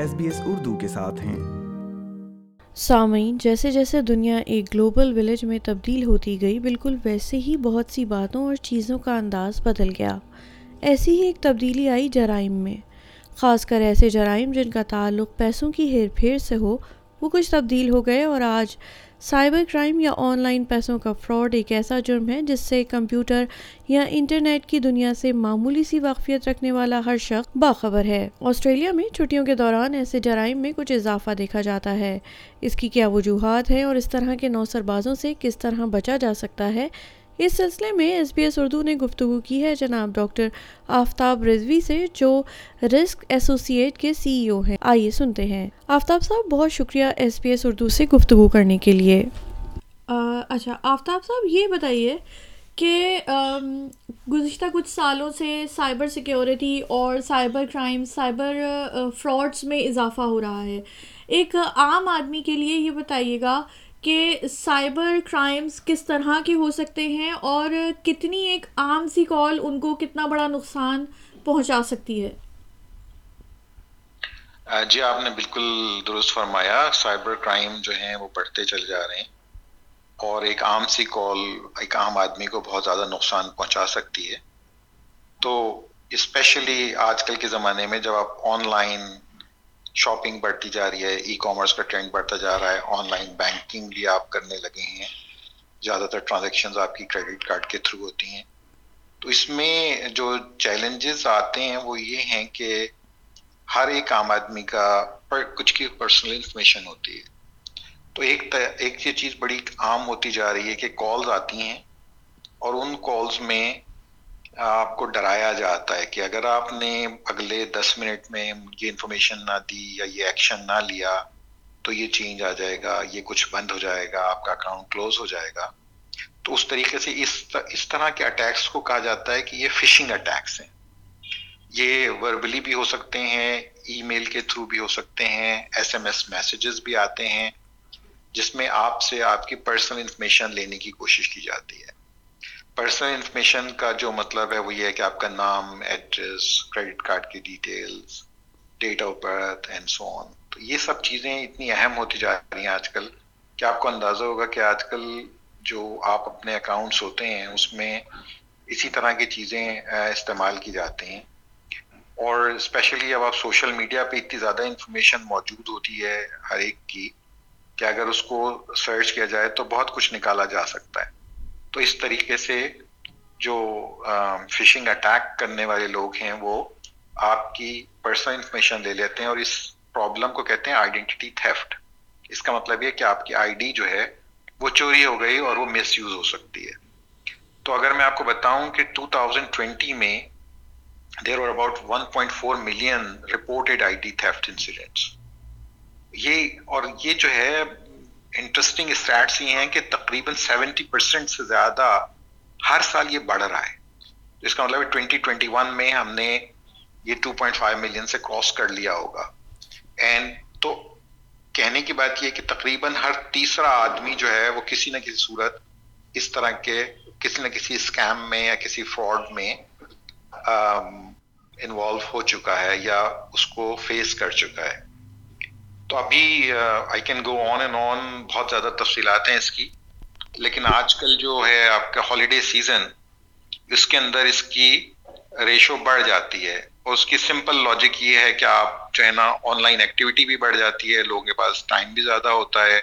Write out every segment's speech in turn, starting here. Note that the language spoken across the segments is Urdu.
ایس بی ایس اردو کے ساتھ ہیں۔ سامعین، جیسے جیسے دنیا ایک گلوبل ولیج میں تبدیل ہوتی گئی، بالکل ویسے ہی بہت سی باتوں اور چیزوں کا انداز بدل گیا۔ ایسی ہی ایک تبدیلی آئی جرائم میں۔ خاص کر ایسے جرائم جن کا تعلق پیسوں کی ہیر پھیر سے ہو، وہ کچھ تبدیل ہو گئے اور آج سائبر کرائم یا آن لائن پیسوں کا فراڈ ایک ایسا جرم ہے جس سے کمپیوٹر یا انٹرنیٹ کی دنیا سے معمولی سی واقفیت رکھنے والا ہر شخص باخبر ہے۔ آسٹریلیا میں چھٹیوں کے دوران ایسے جرائم میں کچھ اضافہ دیکھا جاتا ہے۔ اس کی کیا وجوہات ہیں اور اس طرح کے نوسر بازوں سے کس طرح بچا جا سکتا ہے؟ اس سلسلے میں ایس بی ایس اردو نے گفتگو کی ہے۔ جناب ڈاکٹر آفتاب رضوی سے جو رسک ایسوسیٹ کے سی ای او ہیں۔ آئیے سنتے ہیں۔ آفتاب صاحب، بہت شکریہ ایس بی ایس اردو سے گفتگو کرنے کے لیے۔ اچھا آفتاب صاحب، یہ بتائیے کہ گزشتہ کچھ سالوں سے سائبر سیکیورٹی اور سائبر کرائم، سائبر فراڈس میں اضافہ ہو رہا ہے۔ ایک عام آدمی کے لیے یہ بتائیے گا کہ سائبر کرائمز کس طرح کے ہو سکتے ہیں اور کتنی ایک عام سی کال ان کو کتنا بڑا نقصان پہنچا سکتی ہے؟ جی آپ نے بالکل درست فرمایا، سائبر کرائم جو ہیں وہ بڑھتے چل جا رہے ہیں اور ایک عام سی کال ایک عام آدمی کو بہت زیادہ نقصان پہنچا سکتی ہے۔ تو اسپیشلی آج کل کے زمانے میں جب آپ آن لائن شاپنگ بڑھتی جا رہی ہے ای کامرس کا ٹرینڈ بڑھتا جا رہا ہے آن لائن بینکنگ بھی آپ کرنے لگے ہیں۔ زیادہ تر ٹرانزیکشنز آپ کی کریڈٹ کارڈ کے تھرو ہوتی ہیں۔ تو اس میں جو چیلنجز آتے ہیں وہ یہ ہیں کہ ہر ایک عام آدمی کا کچھ کی پرسنل انفارمیشن ہوتی ہے۔ تو ایک ایک یہ چیز بڑی عام ہوتی جا رہی ہے کہ کالز آتی ہیں اور ان کالز میں آپ کو ڈرایا جاتا ہے کہ اگر آپ نے اگلے دس منٹ میں یہ انفارمیشن نہ دی یا یہ ایکشن نہ لیا تو یہ چینج آ جائے گا، یہ کچھ بند ہو جائے گا، آپ کا اکاؤنٹ کلوز ہو جائے گا۔ تو اس طریقے سے اس اس طرح کے اٹیکس کو کہا جاتا ہے کہ یہ فشنگ اٹیکس ہیں۔ یہ وربلی بھی ہو سکتے ہیں ای میل کے تھرو بھی ہو سکتے ہیں ایس ایم ایس میسیجز بھی آتے ہیں، جس میں آپ سے آپ کی پرسنل انفارمیشن لینے کی کوشش کی جاتی ہے۔ پرسنل انفارمیشن کا جو مطلب ہے وہ یہ ہے کہ آپ کا نام ایڈریس کریڈٹ کارڈ کی details date of birth and so on تو یہ سب چیزیں اتنی اہم ہوتی جا رہی ہیں آج کل کہ آپ کو اندازہ ہوگا کہ آج کل جو آپ اپنے اکاؤنٹس ہوتے ہیں اس میں اسی طرح کی چیزیں استعمال کی جاتی ہیں. اور اسپیشلی اب آپ سوشل میڈیا پہ اتنی زیادہ انفارمیشن موجود ہوتی ہے ہر ایک کی کہ اگر اس کو سرچ کیا جائے تو بہت کچھ نکالا جا سکتا ہے. تو اس طریقے سے جو فشنگ اٹیک کرنے والے لوگ ہیں، وہ آپ کی پرسنل انفارمیشن لے لیتے ہیں اور اس پرابلم کو کہتے ہیں آئیڈینٹی تھیفٹ اس کا مطلب یہ کہ آپ کی آئی ڈی جو ہے، وہ چوری ہو گئی اور وہ مس یوز ہو سکتی ہے۔ تو اگر میں آپ کو بتاؤں کہ 2020 میں there are about 1.4 million reported I D theft incidents یہ اور یہ جو ہے انٹرسٹنگ اسٹیٹس یہ ہیں کہ تقریباً سیونٹی پرسینٹ سے زیادہ ہر سال یہ بڑھ رہا ہے۔ اس کا مطلب ٹوینٹی ٹوینٹی ون میں ہم نے یہ ٹو پوائنٹ فائیو ملین سے کراس کر لیا ہوگا۔ اینڈ تو کہنے کی بات یہ کہ تقریباً ہر تیسرا آدمی جو ہے وہ کسی نہ کسی صورت اس طرح کے کسی نہ کسی اسکیم میں یا کسی فراڈ میں um, انوالو ہو چکا ہے یا اس کو فیس کر چکا ہے۔ تو ابھی I can go on and on بہت زیادہ تفصیلات ہیں اس کی۔ لیکن آج کل جو ہے آپ کا ہالیڈے سیزن اس کے اندر اس کی ریشو بڑھ جاتی ہے۔ اور اس کی سمپل لاجک یہ ہے کہ آپ جو ہے نا آن لائن ایکٹیویٹی بھی بڑھ جاتی ہے، لوگوں کے پاس ٹائم بھی زیادہ ہوتا ہے۔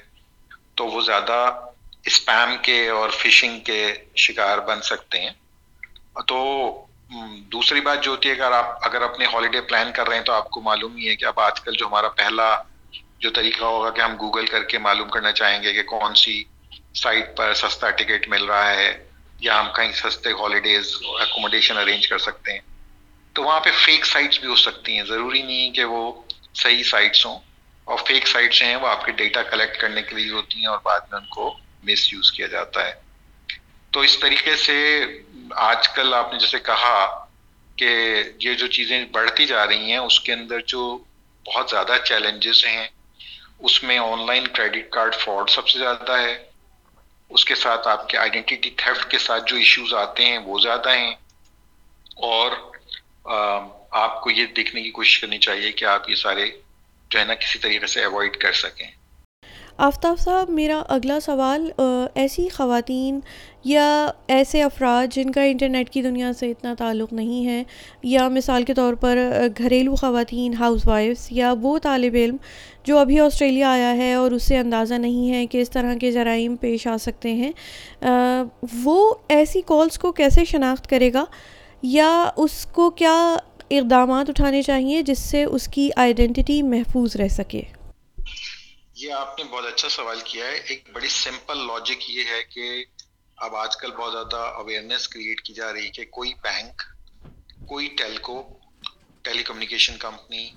تو وہ زیادہ اسپیم کے اور فشنگ کے شکار بن سکتے ہیں۔ تو دوسری بات جو ہوتی ہے، اگر آپ، اگر اپنے ہالیڈے پلان کر رہے ہیں تو آپ کو معلوم ہی ہے کہ اب آج کل جو ہمارا پہلا جو طریقہ ہوگا کہ ہم گوگل کر کے معلوم کرنا چاہیں گے کہ کون سی سائٹ پر سستا ٹکٹ مل رہا ہے یا ہم کہیں سستے ہالیڈیز اکوموڈیشن ارینج کر سکتے ہیں۔ تو وہاں پہ فیک سائٹس بھی ہو سکتی ہیں۔ ضروری نہیں کہ وہ صحیح سائٹس ہوں۔ اور فیک سائٹس ہیں وہ آپ کے ڈیٹا کلیکٹ کرنے کے لیے ہوتی ہیں اور بعد میں ان کو مس یوز کیا جاتا ہے۔ تو اس طریقے سے آج کل آپ نے جیسے کہا کہ یہ جو چیزیں بڑھتی جا رہی ہیں، اس کے اندر جو بہت زیادہ چیلنجز ہیں اس میں online credit card fraud سب سے زیادہ ہے۔ اس کے ساتھ آپ کے آئیڈینٹی تھیفٹ کے ساتھ جو ایشوز آتے ہیں وہ زیادہ ہیں۔ اور آپ کو یہ دیکھنے کی کوشش کرنی چاہیے کہ آپ یہ سارے جو ہے نا کسی طریقے سے اوائڈ کر سکیں۔ آفتاب صاحب، میرا اگلا سوال ایسی خواتین یا ایسے افراد جن کا انٹرنیٹ کی دنیا سے اتنا تعلق نہیں ہے، یا مثال کے طور پر گھریلو خواتین، ہاؤس وائفس یا وہ طالب علم جو ابھی آسٹریلیا آیا ہے اور اس سے اندازہ نہیں ہے کہ اس طرح کے جرائم پیش آ سکتے ہیں وہ ایسی کالز کو کیسے شناخت کرے گا؟ یا اس کو کیا اقدامات اٹھانے چاہیے جس سے اس کی آئیڈینٹی محفوظ رہ سکے؟ یہ آپ نے بہت اچھا سوال کیا ہے۔ ایک بڑی سمپل لاجک یہ ہے کہ اب آج کل بہت زیادہ اویئرنیس کریٹ کی جا رہی ہے کہ کوئی بینک کوئی ٹیلکو ٹیلی کمیونیکیشن کمپنی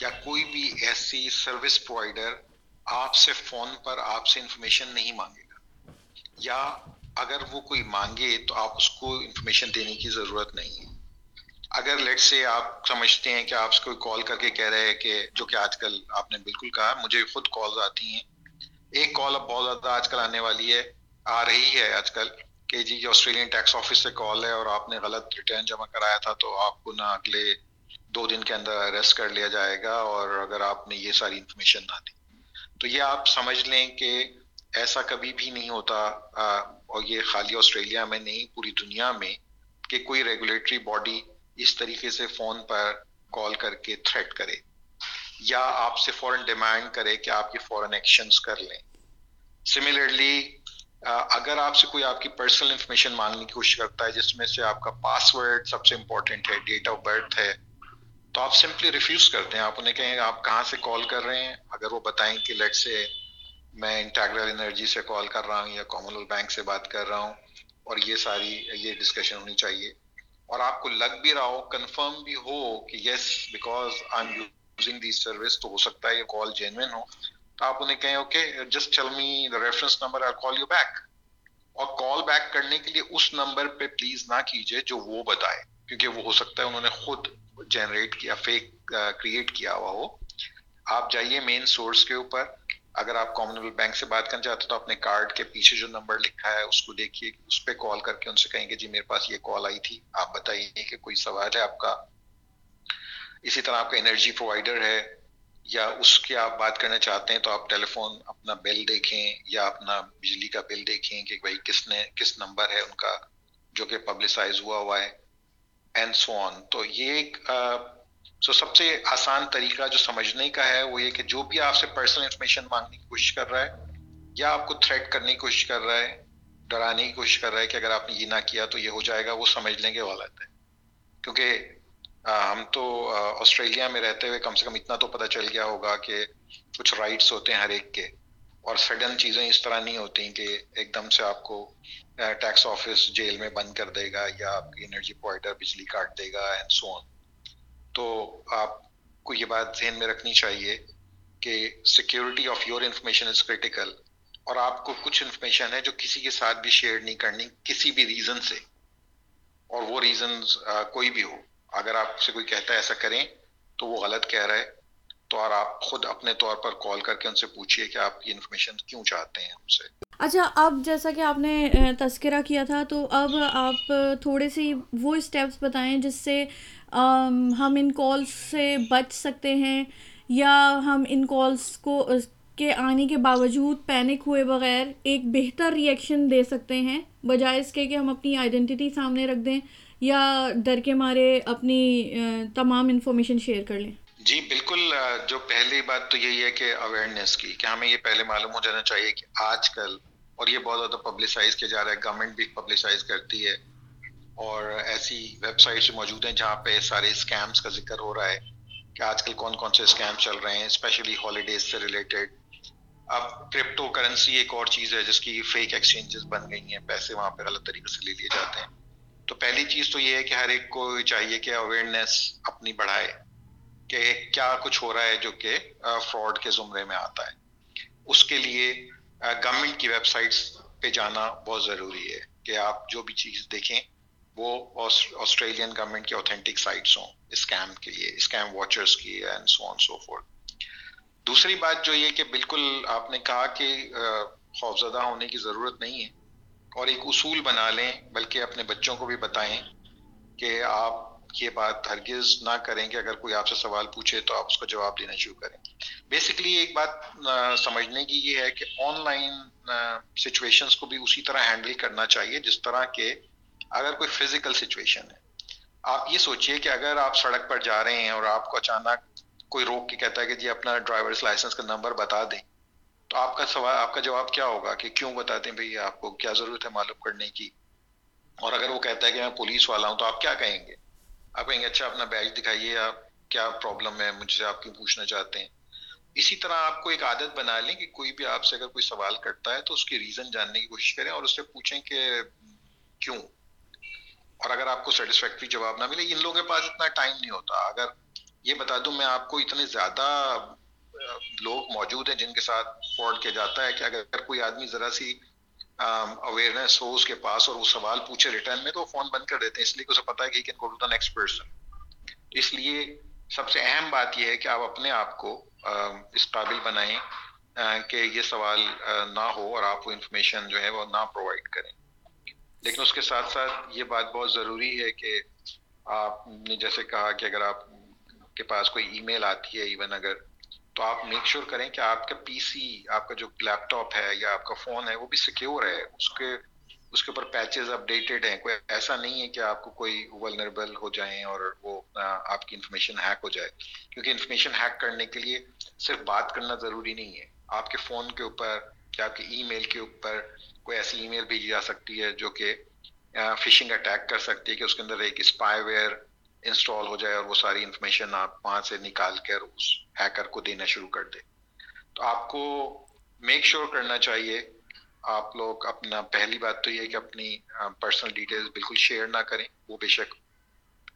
یا کوئی بھی ایسی سروس پرووائڈر آپ سے فون پر آپ سے انفارمیشن نہیں مانگے گا۔ یا اگر وہ کوئی مانگے تو آپ اس کو انفارمیشن دینے کی ضرورت نہیں ہے۔ اگر لیٹ سے آپ سمجھتے ہیں کہ آپ کو کال کر کے کہہ رہے ہیں کہ جو کہ آج کل آپ نے بالکل کہا، مجھے خود کالز آتی ہیں۔ ایک کال اب بہت زیادہ آج کل آنے والی ہے۔ آ رہی ہے آج کل کہ جی آسٹریلین ٹیکس آفس سے کال ہے اور آپ نے غلط ریٹرن جمع کرایا تھا تو آپ کو نہ اگلے دو دن کے اندر اریسٹ کر لیا جائے گا اور اگر آپ نے یہ ساری انفارمیشن نہ دی۔ تو یہ آپ سمجھ لیں کہ ایسا کبھی بھی نہیں ہوتا اور یہ خالی آسٹریلیا میں نہیں، پوری دنیا میں کہ کوئی ریگولیٹری باڈی اس طریقے سے فون پر کال کر کے تھریٹ کرے۔ یا آپ سے فوراً ڈیمانڈ کرے کہ آپ کی فوراً ایکشنز کر لیں۔ سملرلی اگر آپ سے کوئی آپ کی پرسنل انفارمیشن مانگنے کی کوشش کرتا ہے، جس میں سے آپ کا پاس ورڈ سب سے امپورٹنٹ ہے ڈیٹ آف برتھ ہے، تو آپ سمپلی ریفیوز کرتے ہیں۔ آپ انہیں کہیں آپ کہاں سے کال کر رہے ہیں؟ اگر وہ بتائیں کہ لیٹ سے میں انٹیگرل انرجی سے کال کر رہا ہوں یا کامن ویلتھ بینک سے بات کر رہا ہوں، اور یہ ساری، یہ ڈسکشن ہونی چاہیے۔ اور آپ کو لگ بھی رہا ہو کنفرم بھی ہو کہ yes because I'm using the service تو ہو سکتا ہے یہ کال جینوین ہو۔ آپ انہیں کہیں okay just tell me the reference number I call you back اور کال بیک کرنے کے لیے اس نمبر پہ پلیز نہ کیجیے جو وہ بتائے، کیونکہ وہ ہو سکتا ہے انہوں نے خود جنریٹ کیا فیک کریٹ کیا ہوا ہو۔ آپ جائیے مین سورس کے اوپر۔ اگر آپ کامن ویلتھ بینک سے بات کرنا چاہتے تو اپنے کارڈ کے پیچھے جو نمبر لکھا ہے، اس کو دیکھیے، اس پہ کال کر کے ان سے کہیں گے جی میرے پاس یہ کال آئی تھی، آپ بتائیے کہ کوئی سوال ہے آپ کا؟ اسی طرح آپ کا انرجی پرووائڈر ہے۔ یا اس کی آپ بات کرنا چاہتے ہیں تو آپ ٹیلی فون اپنا بل دیکھیں یا اپنا بجلی کا بل دیکھیں کہ بھائی کس نے کس نمبر ہے ان کا جو کہ پبلسائز ہوا ہوا ہے اینڈ سو آن تو یہ ایک سو سب سے آسان طریقہ جو سمجھنے کا ہے وہ یہ کہ جو بھی آپ سے پرسنل انفارمیشن مانگنے کی کوشش کر رہا ہے یا آپ کو تھریٹ کرنے کی کوشش کر رہا ہے، ڈرانے کی کوشش کر رہا ہے کہ اگر آپ نے یہ نہ کیا تو یہ ہو جائے گا، وہ سمجھ لیں گے غلط ہے۔ کیونکہ ہم تو آسٹریلیا میں رہتے ہوئے کم سے کم اتنا تو پتہ چل گیا ہوگا کہ کچھ رائٹس ہوتے ہیں ہر ایک کے۔ اور سڈن چیزیں اس طرح نہیں ہوتی کہ ایک دم سے آپ کو ٹیکس آفس جیل میں بند کر دے گا یا آپ کی انرجی پرووائڈر بجلی کاٹ دے گا اینڈ سو آن تو آپ کو یہ بات ذہن میں رکھنی چاہیے کہ security of your information is critical اور آپ کو کچھ انفارمیشن ہے جو کسی کے ساتھ بھی شیئر نہیں کرنی، کسی بھی ریزن سے۔ اور وہ ریزنز کوئی بھی ہو۔ اگر آپ سے کوئی کہتا ہے ایسا کریں تو وہ غلط کہہ رہا ہے، تو اور آپ خود اپنے طور پر کال کر کے ان سے پوچھیے کہ آپ یہ انفارمیشن کیوں چاہتے ہیں ان سے۔ اچھا اب جیسا کہ آپ نے تذکرہ کیا تھا، تو اب آپ تھوڑے سی وہ اسٹیپس بتائیں جس سے ہم ان کالس سے بچ سکتے ہیں یا ہم ان کالس کو، کے آنے کے باوجود پینک ہوئے بغیر ایک بہتر ریئیکشن دے سکتے ہیں، بجائے اس کے کہ ہم اپنی آئیڈینٹی سامنے رکھ دیں۔ یا ڈر کے مارے اپنی تمام انفارمیشن شیئر کر لیں؟ جی بالکل جو پہلی بات تو یہی ہے کہ اویئرنیس کی، کہ ہمیں یہ پہلے معلوم ہو جانا چاہیے کہ آج کل، اور یہ بہت زیادہ پبلسائز کیا جا رہا ہے گورنمنٹ بھی پبلسائز کرتی ہے، اور ایسی ویب سائٹس موجود ہیں جہاں پہ سارے اسکیمس کا ذکر ہو رہا ہے، کہ آج کل کون کون سے اسکیم چل رہے ہیں اسپیشلی ہالیڈیز سے ریلیٹڈ اب کرپٹو کرنسی ایک اور چیز ہے، جس کی فیک ایکسچینجز بن گئی ہیں، پیسے وہاں پہ غلط طریقے سے لے لیے جاتے ہیں۔ تو پہلی چیز تو یہ ہے کہ ہر ایک کو چاہیے کہ اویئرنیس اپنی بڑھائے کہ کیا کچھ ہو رہا ہے جو کہ فراڈ کے زمرے میں آتا ہے۔ اس کے لیے گورنمنٹ کی ویب سائٹس پہ جانا بہت ضروری ہے کہ آپ جو بھی چیز دیکھیں، وہ آسٹریلین گورنمنٹ کی اوتھینٹک سائٹس ہوں اسکیم کے لیے اسکیم واچرس کی and so on so forth دوسری بات جو یہ کہ بالکل آپ نے کہا کہ خوفزدہ ہونے کی ضرورت نہیں ہے۔ اور ایک اصول بنا لیں، بلکہ اپنے بچوں کو بھی بتائیں کہ آپ یہ بات ہرگز نہ کریں کہ اگر کوئی آپ سے سوال پوچھے تو آپ اس کا جواب دینا شروع کریں۔ بیسکلی ایک بات سمجھنے کی یہ ہے کہ آن لائن سچویشنس کو بھی اسی طرح ہینڈل کرنا چاہیے، جس طرح کہ اگر کوئی فزیکل سچویشن ہے، آپ یہ سوچئے کہ اگر آپ سڑک پر جا رہے ہیں اور آپ کو اچانک کوئی روک کے کہتا ہے کہ جی اپنا ڈرائیورس لائسنس کا نمبر بتا دیں تو آپ کا سوال آپ کا جواب کیا ہوگا کہ کیوں بتاتے ہیں بھائی آپ کو کیا ضرورت ہے معلوم کرنے کی؟ اور اگر وہ کہتا ہے کہ میں پولیس والا ہوں تو آپ کیا کہیں گے؟ آپ کہیں گے اچھا اپنا بیج دکھائیے آپ کیا پرابلم ہے؟ مجھ سے آپ کیوں پوچھنا چاہتے ہیں؟ اسی طرح آپ کو ایک عادت بنا لیں کہ کوئی بھی آپ سے اگر کوئی سوال کرتا ہے تو اس کی ریزن جاننے کی کوشش کریں اور اس سے پوچھیں کہ کیوں؟ اور اگر آپ کو سیٹسفیکٹری جواب نہ ملے، ان لوگوں کے پاس اتنا ٹائم نہیں ہوتا۔ اگر یہ بتا دوں، میں آپ کو اتنے زیادہ لوگ موجود ہیں جن کے ساتھ فراڈ کیا جاتا ہے کہ اگر کوئی آدمی ذرا سی اویئرنیس ہو اس کے پاس اور وہ سوال پوچھے ریٹرن میں تو وہ فون بند کر دیتے ہیں، اس لیے کہ اسے پتا ہے کہ can go to the next person اس لیے سب سے اہم بات یہ ہے کہ آپ اپنے آپ کو اس قابل بنائیں کہ یہ سوال نہ ہو اور آپ وہ انفارمیشن جو ہے وہ نہ پرووائڈ کریں۔ لیکن اس کے ساتھ ساتھ یہ بات بہت ضروری ہے کہ آپ نے جیسے کہا کہ اگر آپ کے پاس کوئی ای میل آتی ہے ایون اگر تو آپ میک شیور کریں کہ آپ کا پی سی آپ کا جو لیپ ٹاپ ہے یا آپ کا فون ہے وہ بھی سیکیور ہے. اس کے اس کے اوپر پیچز اپڈیٹڈ ہیں. کوئی ایسا نہیں ہے کہ آپ کو کوئی ولنربل ہو جائیں اور وہ آپ کی انفارمیشن ہیک ہو جائے. کیونکہ انفارمیشن ہیک کرنے کے لیے صرف بات کرنا ضروری نہیں ہے. آپ کے فون کے اوپر یا آپ کے ای میل کے اوپر کوئی ایسی ای میل بھیجی جا سکتی ہے جو کہ فشنگ اٹیک کر سکتی ہے کہ اس کے اندر ایک اسپائی ویئر انسٹال ہو جائے اور وہ ساری انفارمیشن آپ وہاں سے نکال کر اس ہیکر کو دینا شروع کر دے۔ تو آپ کو میک شیور کرنا چاہیے۔ آپ لوگ اپنا، پہلی بات تو یہ کہ اپنی پرسنل ڈیٹیلز بالکل شیئر نہ کریں۔ وہ بے شک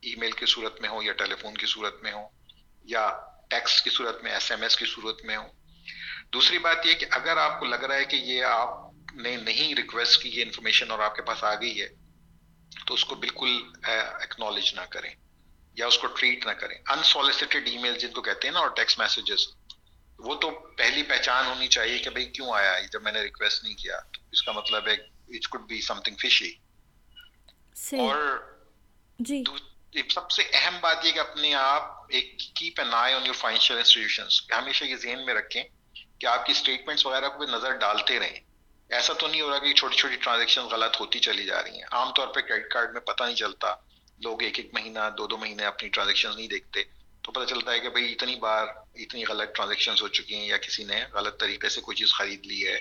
ای میل کی صورت میں ہو یا ٹیلی فون کی صورت میں ہو یا ٹیکس کی صورت میں ایس ایم ایس کی صورت میں ہو دوسری بات یہ کہ اگر آپ کو لگ رہا ہے کہ یہ آپ نے نہیں ریکویسٹ کی یہ انفارمیشن اور آپ کے پاس آ گئی ہے، تو اس کو بالکل ایکنالج نہ کریں۔ یا اس کو ٹریٹ نہ کریں۔ انسالیسیٹیڈ ای میل جن کو کہتے ہیں نا اور ٹیکسٹ میسیجز وہ تو پہلی پہچان ہونی چاہیے کہ بھائی کیوں آیا؟ جب میں نے ریکویسٹ نہیں کیا تو اس کا مطلب ہے it could be something fishy اور جی۔ سب سے اہم بات یہ کہ اپنے آپ ایک keep an eye on your financial institutions ہمیشہ یہ ذہن میں رکھیں کہ آپ کی اسٹیٹمنٹس وغیرہ کو بھی نظر ڈالتے رہیں۔ ایسا تو نہیں ہو رہا کہ چھوٹی چھوٹی ٹرانزیکشن غلط ہوتی چلی جا رہی ہیں۔ عام طور پہ کریڈٹ کارڈ میں پتہ نہیں چلتا۔ لوگ ایک ایک مہینہ، دو دو مہینے اپنی ٹرانزیکشن نہیں دیکھتے، تو پتہ چلتا ہے کہ بھائی اتنی بار اتنی غلط ٹرانزیکشن ہو چکی ہیں یا کسی نے غلط طریقے سے کوئی چیز خرید لی ہے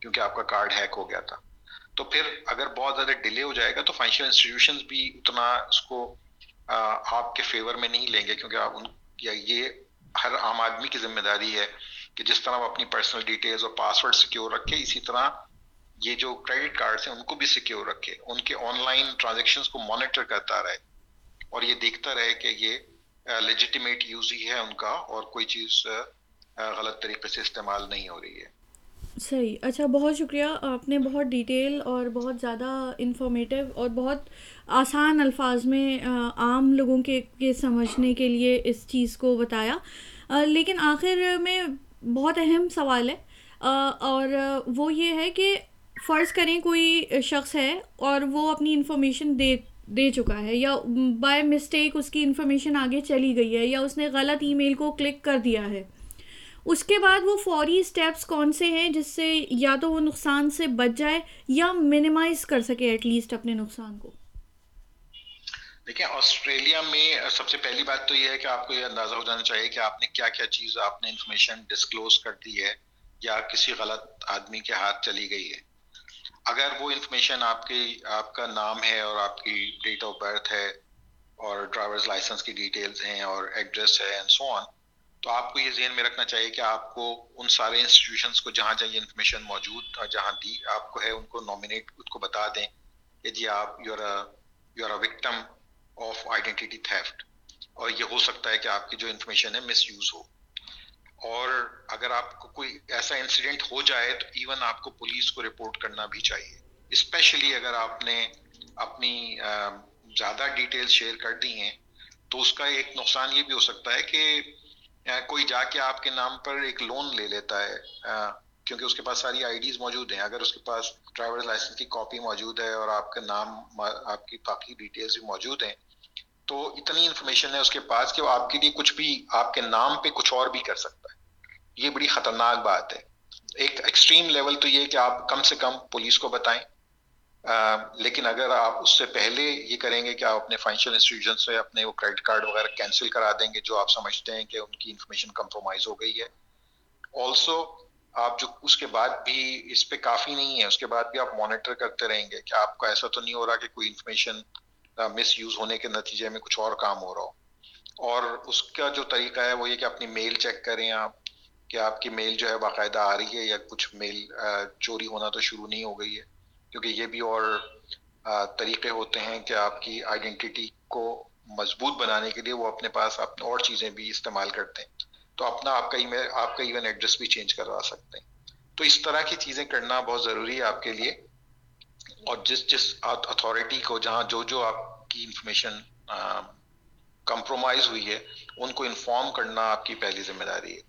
کیونکہ آپ کا کارڈ ہیک ہو گیا تھا۔ تو پھر اگر بہت زیادہ ڈیلے ہو جائے گا تو فائنینشیل انسٹیٹیوشنز بھی اتنا اس کو آپ کے فیور میں نہیں لیں گے کیونکہ آپ ان، یا یہ ہر عام آدمی کی ذمہ داری ہے کہ جس طرح وہ اپنی پرسنل ڈیٹیلز اور پاسورڈ سیکیور رکھے اسی طرح یہ جو کریڈٹ کارڈس ہیں، ان کو بھی سیکیور رکھے۔ ان کے آن لائن ٹرانزیکشنز کو مانیٹر کرتا رہے۔ اور یہ دیکھتا رہے کہ یہ لیجیٹیمیٹ یوز ہی ہے ان کا اور کوئی چیز غلط طریقے سے استعمال نہیں ہو رہی ہے۔ صحیح۔ اچھا بہت شکریہ۔ آپ نے بہت ڈیٹیل اور بہت زیادہ انفارمیٹیو اور بہت آسان الفاظ میں عام لوگوں کے کے سمجھنے کے لیے اس چیز کو بتایا۔ لیکن آخر میں بہت اہم سوال ہے۔ اور وہ یہ ہے کہ فرض کریں کوئی شخص ہے اور وہ اپنی انفارمیشن دے دے چکا ہے یا بائی مسٹیک اس کی انفارمیشن آگے چلی گئی ہے یا اس نے غلط ای میل کو کلک کر دیا ہے۔ اس کے بعد وہ فوری اسٹیپس کون سے ہیں جس سے یا تو وہ نقصان سے بچ جائے یا منیمائز کر سکے ایٹ لیسٹ اپنے نقصان کو۔ دیکھیں، آسٹریلیا میں سب سے پہلی بات تو یہ ہے کہ آپ کو یہ اندازہ ہو جانا چاہیے کہ آپ نے کیا کیا چیز آپ نے انفارمیشن ڈسکلوز کر دی ہے یا کسی غلط آدمی کے ہاتھ چلی گئی ہے۔ اگر وہ انفارمیشن آپ کی آپ کا نام ہے اور آپ کی ڈیٹ آف برتھ ہے اور ڈرائیورز لائسنس کی ڈیٹیلز ہیں اور ایڈریس ہے اینڈ سو آن تو آپ کو یہ ذہن میں رکھنا چاہیے کہ آپ کو ان سارے انسٹیٹیوشنس کو جہاں جہاں یہ انفارمیشن موجود جہاں دی آپ کو ہے، ان کو نامنیٹ اس کو بتا دیں کہ جی آپ you are you are a victim of identity theft اور یہ ہو سکتا ہے کہ آپ کی جو انفارمیشن ہے مس یوز ہو۔ اور اگر آپ کو کوئی ایسا انسیڈنٹ ہو جائے تو ایون آپ کو پولیس کو رپورٹ کرنا بھی چاہیے۔ اسپیشلی اگر آپ نے اپنی زیادہ ڈیٹیل شیئر کر دی ہیں، تو اس کا ایک نقصان یہ بھی ہو سکتا ہے کہ کوئی جا کے آپ کے نام پر ایک لون لے لیتا ہے کیونکہ اس کے پاس ساری آئی ڈیز موجود ہیں۔ اگر اس کے پاس ڈرائیور لائسنس کی کاپی موجود ہے اور آپ کا نام آپ کی باقی ڈیٹیلز بھی موجود ہیں، تو اتنی انفارمیشن ہے اس کے پاس کہ وہ آپ کے لیے کچھ بھی، آپ کے نام پہ کچھ اور بھی کر سکتا ہے۔ یہ بڑی خطرناک بات ہے۔ ایک ایکسٹریم لیول تو یہ کہ آپ کم سے کم پولیس کو بتائیں۔ لیکن اگر آپ اس سے پہلے یہ کریں گے کہ آپ اپنے فائنینشیل انسٹیٹیوشن سے اپنے وہ کریڈٹ کارڈ وغیرہ کینسل کرا دیں گے، جو آپ سمجھتے ہیں کہ ان کی انفارمیشن کمپرومائز ہو گئی ہے۔ آلسو آپ جو اس کے بعد بھی اس پہ کافی نہیں ہے، اس کے بعد بھی آپ مانیٹر کرتے رہیں گے کہ آپ کا ایسا تو نہیں ہو رہا کہ کوئی انفارمیشن مس یوز ہونے کے نتیجے میں کچھ اور کام ہو رہا ہو۔ اور اس کا جو طریقہ ہے وہ یہ کہ اپنی میل چیک کریں، آپ کہ آپ کی میل جو ہے باقاعدہ آ رہی ہے یا کچھ میل چوری ہونا تو شروع نہیں ہو گئی ہے۔ کیونکہ یہ بھی اور طریقے ہوتے ہیں کہ آپ کی آئیڈینٹی کو مضبوط بنانے کے لیے وہ اپنے پاس اپنے اور چیزیں بھی استعمال کرتے ہیں۔ تو اپنا آپ کا ای میل آپ کا ایون ایڈریس بھی چینج کروا سکتے ہیں۔ تو اس طرح کی چیزیں کرنا بہت ضروری ہے آپ کے لیے۔ اور جس جس اتھارٹی کو، جہاں جو جو آپ کی انفارمیشن کمپرومائز ہوئی ہے، ان کو انفارم کرنا آپ کی پہلی ذمہ داری ہے۔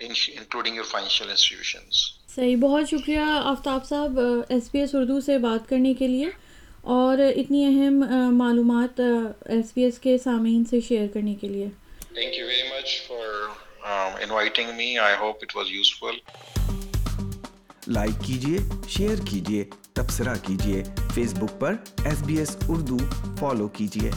انکلوڈنگ یور فائنینشیل انسٹیٹیوشنس صحیح بہت شکریہ آفتاب صاحب ایس بی ایس اردو سے بات کرنے کے لیے اور اتنی اہم معلومات ایس بی ایس کے سامعین سے شیئر کرنے کے لیے۔ Thank you very much for inviting me I hope it was useful like کیجیے شیئر کیجیے تبصرہ کیجیے فیس بک پر S B S Urdu follow کیجیے